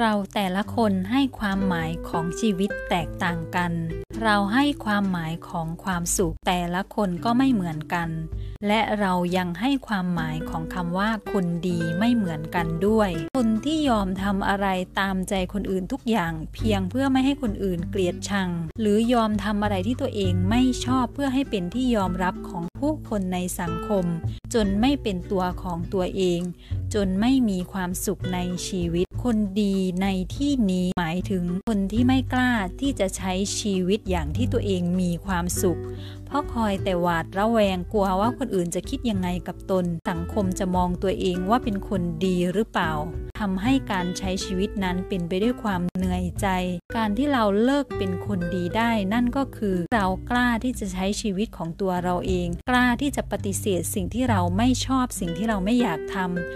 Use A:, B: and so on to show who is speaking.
A: เราแต่ละคนให้ความหมายของชีวิตแตกต่างกัน เราให้ความหมายของความสุขแต่ละคนก็ไม่เหมือนกัน และเรายังให้ความหมายของคำว่าคนดีไม่เหมือนกันด้วย คนที่ยอมทำอะไรตามใจคนอื่นทุกอย่าง เพียงเพื่อไม่ให้คนอื่นเกลียดชัง หรือยอมทำอะไรที่ตัวเองไม่ชอบเพื่อให้เป็นที่ยอมรับของผู้คนในสังคม จนไม่เป็นตัวของตัวเอง จนไม่มีความสุขในชีวิต คนดีในที่นี้หมายถึงคนที่ไม่กล้าที่จะใช้ชีวิตอย่างที่ตัวเองมีความสุข เพราะคอยแต่หวาดระแวงกลัวว่าคนอื่นจะคิดยังไงกับตน สังคมจะมองตัวเองว่าเป็นคนดีหรือเปล่าทำให้การใช้ชีวิตนั้นเป็นไปด้วยความเหนื่อยใจ การที่เราเลิกเป็นคนดีได้นั่นก็คือเรากล้าที่จะใช้ชีวิตของตัวเราเอง กล้าที่จะปฏิเสธสิ่งที่เราไม่ชอบสิ่งที่เราไม่อยากทำ